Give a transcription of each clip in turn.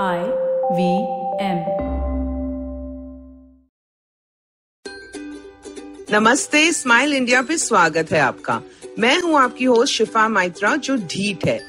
I V M नमस्ते, smile India पे स्वागत है आपका। मैं हूँ आपकी होस्ट शिफा माइत्रा, जो ढीठ है।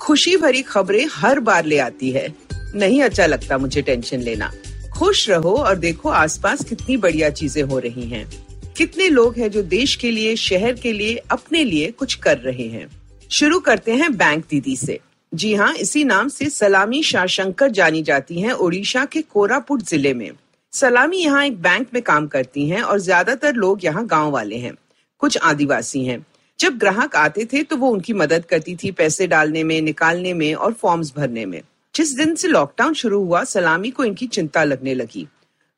खुशी भरी खबरें हर बार ले आती है। नहीं अच्छा लगता मुझे टेंशन लेना। खुश रहो और देखो आसपास कितनी बढ़िया चीज़ें हो रही हैं। कितने लोग हैं जो देश के लिए, शहर के लिए, अपने लिए कुछ कर रहे हैं। शुरू करते हैं बैंक दीदी से। जी हाँ इसी नाम से सलामी शाहशंकर जानी जाती हैं ओडिशा के कोरापुट ज़िले में। सलामी यहाँ एक बैंक में काम करती हैं और ज़्यादातर लोग यहाँ गाँव वाले हैं। कुछ आदिवासी हैं। जब ग्राहक आते थे तो वो उनकी मदद करती थी पैसे डालने में, निकालने में और फॉर्म्स भरने में। जिस दिन से लॉकडाउन शुरू हुआ, सलामी को इनकी चिंता लगने लगी।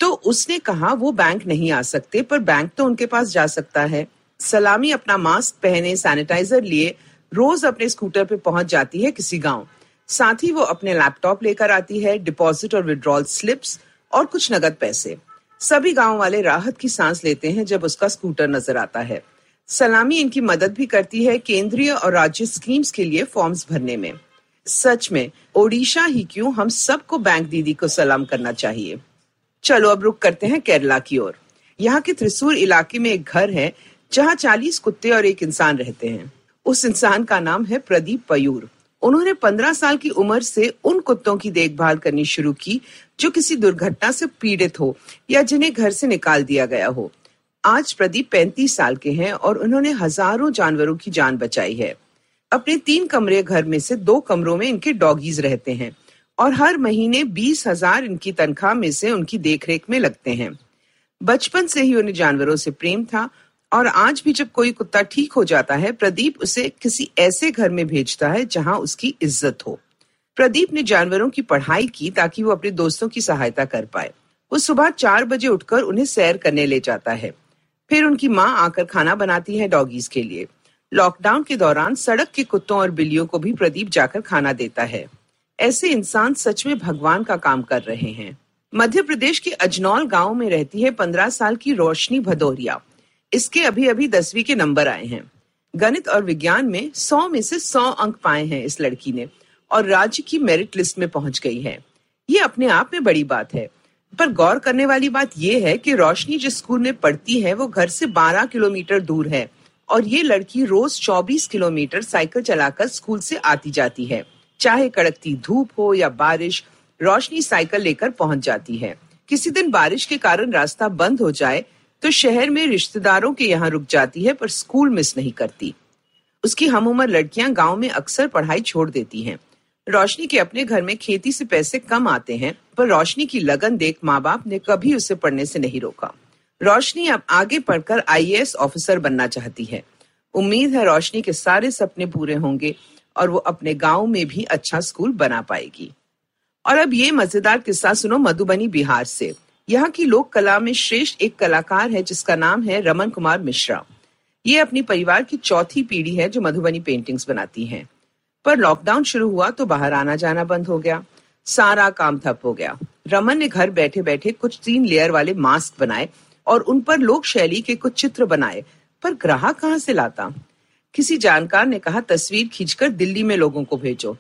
तो उसने कहा, वो बैंक नहीं आ सकते, पर बैंक तो उनके पास जा सकता है। सलामी अपना मास्क पहने, सैनिटाइजर लिए रोज अपने स्कूटर पे पहुँच जाती है किसी गाँव। साथ ही वो अपने लैपटॉप लेकर आती है, डिपॉजिट और विड्रॉल स्लिप्स और कुछ नगद पैसे। सभी गाँव वाले राहत की सांस लेते हैं जब उसका स्कूटर नज़र आता है। सलामी इनकी मदद भी करती है केंद्रीय और राज्य स्कीम्स के लिए फॉर्म्स भरने में। सच में, ओडिशा ही क्यों हम सबको बैंक दीदी को सलाम करना चाहिए? चलो अब रुक करते हैं केरला की ओर। यहाँ के त्रिसूर इलाके में एक घर है जहाँ चालीस कुत्ते और एक इंसान रहते हैं। उस इंसान का नाम है प्रदीप पयूर। उन्होंने पंद्रह साल की उम्र से उन कुत्तों की देखभाल करनी शुरू की जो किसी दुर्घटना से पीड़ित हो या जिन्हें घर से निकाल दिया गया हो। आज प्रदीप पैंतीस साल के हैं और उन्होंने हज़ारों जानवरों की जान बचाई है। अपने तीन कमरे घर में से दो कमरों में इनके डॉगीज रहते हैं और हर महीने बीस हज़ार इनकी तनख्वाह में से उनकी देखरेख में लगते हैं। बचपन से ही उन्हें जानवरों से प्रेम था और आज भी जब कोई कुत्ता ठीक हो जाता है, प्रदीप उसे किसी ऐसे घर में भेजता है जहाँ उसकी इज़्ज़त हो। प्रदीप ने जानवरों की पढ़ाई की ताकि वो अपने दोस्तों की सहायता कर पाए। वो सुबह चार बजे उठकर उन्हें सैर करने ले जाता है। फिर उनकी माँ आकर खाना बनाती है डॉगीज के लिए। लॉकडाउन के दौरान सड़क के कुत्तों और बिल्लियों को भी प्रदीप जाकर खाना देता है। ऐसे इंसान सच में भगवान का काम कर रहे हैं। मध्य प्रदेश के अजनौल गाँव में रहती है पंद्रह साल की रोशनी भदौरिया। इसके अभी अभी दसवीं के नंबर आए हैं। गणित और विज्ञान में सौ में से सौ अंक पाए हैं इस लड़की ने और राज्य की मेरिट लिस्ट में पहुँच गई है। ये अपने आप में बड़ी बात है। पर गौर करने वाली बात यह है कि रोशनी जिस स्कूल में पढ़ती है, वो घर से 12 किलोमीटर दूर है और ये लड़की रोज 24 किलोमीटर साइकिल चलाकर स्कूल से आती जाती है। चाहे कड़कती धूप हो या बारिश, रोशनी साइकिल लेकर पहुँच जाती है। किसी दिन बारिश के कारण रास्ता बंद हो जाए तो शहर में रिश्तेदारों के यहाँ रुक जाती है, पर स्कूल मिस नहीं करती। उसकी हम उम्र लड़कियाँ गाँव में अक्सर पढ़ाई छोड़ देती हैं। रोशनी के अपने घर में खेती से पैसे कम आते हैं, पर रोशनी की लगन देख माँ बाप ने कभी उसे पढ़ने से नहीं रोका। रोशनी अब आगे पढ़कर आईएएस ऑफिसर बनना चाहती है। उम्मीद है रोशनी के सारे सपने पूरे होंगे और वो अपने गाँव में भी अच्छा स्कूल बना पाएगी। और अब ये मज़ेदार किस्सा सुनो मधुबनी बिहार से। यहाँ की लोक कला में श्रेष्ठ एक कलाकार है, जिसका नाम है रमन कुमार मिश्रा। ये अपनी परिवार की चौथी पीढ़ी है, जो मधुबनी पेंटिंग्स बनाती हैं। पर लॉकडाउन शुरू हुआ तो बाहर आना जाना बंद हो गया। सारा काम ठप हो गया। रमन ने घर बैठे बैठे कुछ तीन लेयर वाले मास्क बनाए और उन पर लोक शैली के कुछ चित्र बनाए। पर ग्राहक कहाँ से लाता? किसी जानकार ने कहा, तस्वीर खींचकर दिल्ली में लोगों को भेजो।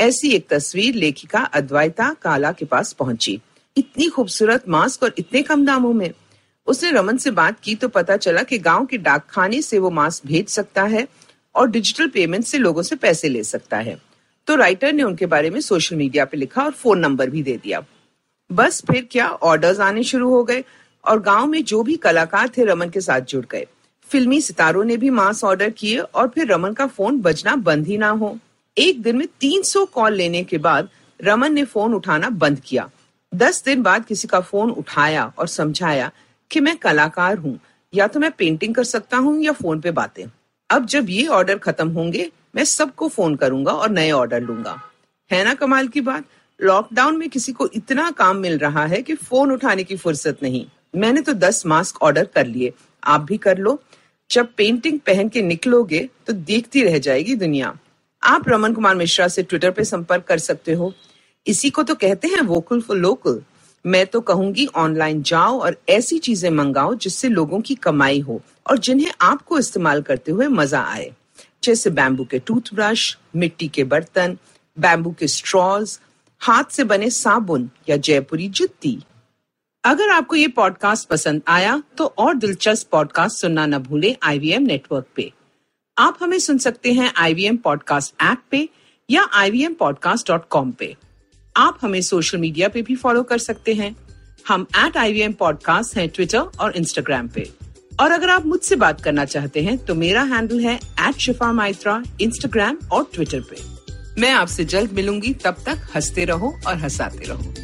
ऐसी एक तस्वीर लेखिका अद्वैता काला के पास पहुँची। इतनी खूबसूरत मास्क और इतने कम दामों में। उसने रमन से बात की तो पता चला कि गाँव के डाकखाने से वो मास्क भेज सकता है और डिजिटल पेमेंट से लोगों से पैसे ले सकता है। तो राइटर ने उनके बारे में सोशल मीडिया पे लिखा और फ़ोन नंबर भी दे दिया। बस फिर क्या ऑर्डर्स आने शुरू हो गए और गाँव में जो भी कलाकार थे रमन के साथ जुड़ गए। फिल्मी सितारों ने भी मास्क ऑर्डर किए और फिर रमन का फ़ोन बजना बंद ही ना हो। एक दिन में 300 कॉल लेने के बाद रमन ने फ़ोन उठाना बंद किया। दस दिन बाद किसी का फ़ोन उठाया और समझाया कि मैं कलाकार हूँ, या तो मैं पेंटिंग कर सकता हूँ या फ़ोन पे बातें। अब जब ये ऑर्डर खत्म होंगे, मैं सबको फ़ोन करूँगा और नए ऑर्डर लूँगा। है ना कमाल की बात? लॉकडाउन में किसी को इतना काम मिल रहा है कि फ़ोन उठाने की फुर्सत नहीं। मैंने तो दस मास्क ऑर्डर कर लिए। आप भी कर लो। जब पेंटिंग पहन के निकलोगे तो देखती रह जाएगी दुनिया। आप रमन कुमार मिश्रा से ट्विटर पे संपर्क कर सकते हो। इसी को तो कहते हैं वोकल फॉर लोकल मैं तो कहूँगी ऑनलाइन जाओ और ऐसी चीज़ें मंगाओ जिससे लोगों की कमाई हो और जिन्हें आपको इस्तेमाल करते हुए मज़ा आए। जैसे बैम्बू के टूथब्रश मिट्टी के बर्तन बैम्बू के स्ट्रॉज हाथ से बने साबुन या जयपुरी जुत्ती। अगर आपको ये पॉडकास्ट पसंद आया तो और दिलचस्प पॉडकास्ट सुनना न भूलें आईवीएम नेटवर्क पे। आप हमें सुन सकते हैं आईवीएम पॉडकास्ट ऐप पे या ivmpodcast.com पे। आप हमें सोशल मीडिया पे भी फॉलो कर सकते हैं। हम at I V M podcast है ट्विटर और इंस्टाग्राम पे। और अगर आप मुझसे बात करना चाहते हैं तो मेरा हैंडल है एट शिफा माइत्रा इंस्टाग्राम और ट्विटर पे। मैं आपसे जल्द मिलूँगी, तब तक हँसते रहो और हंसाते रहो।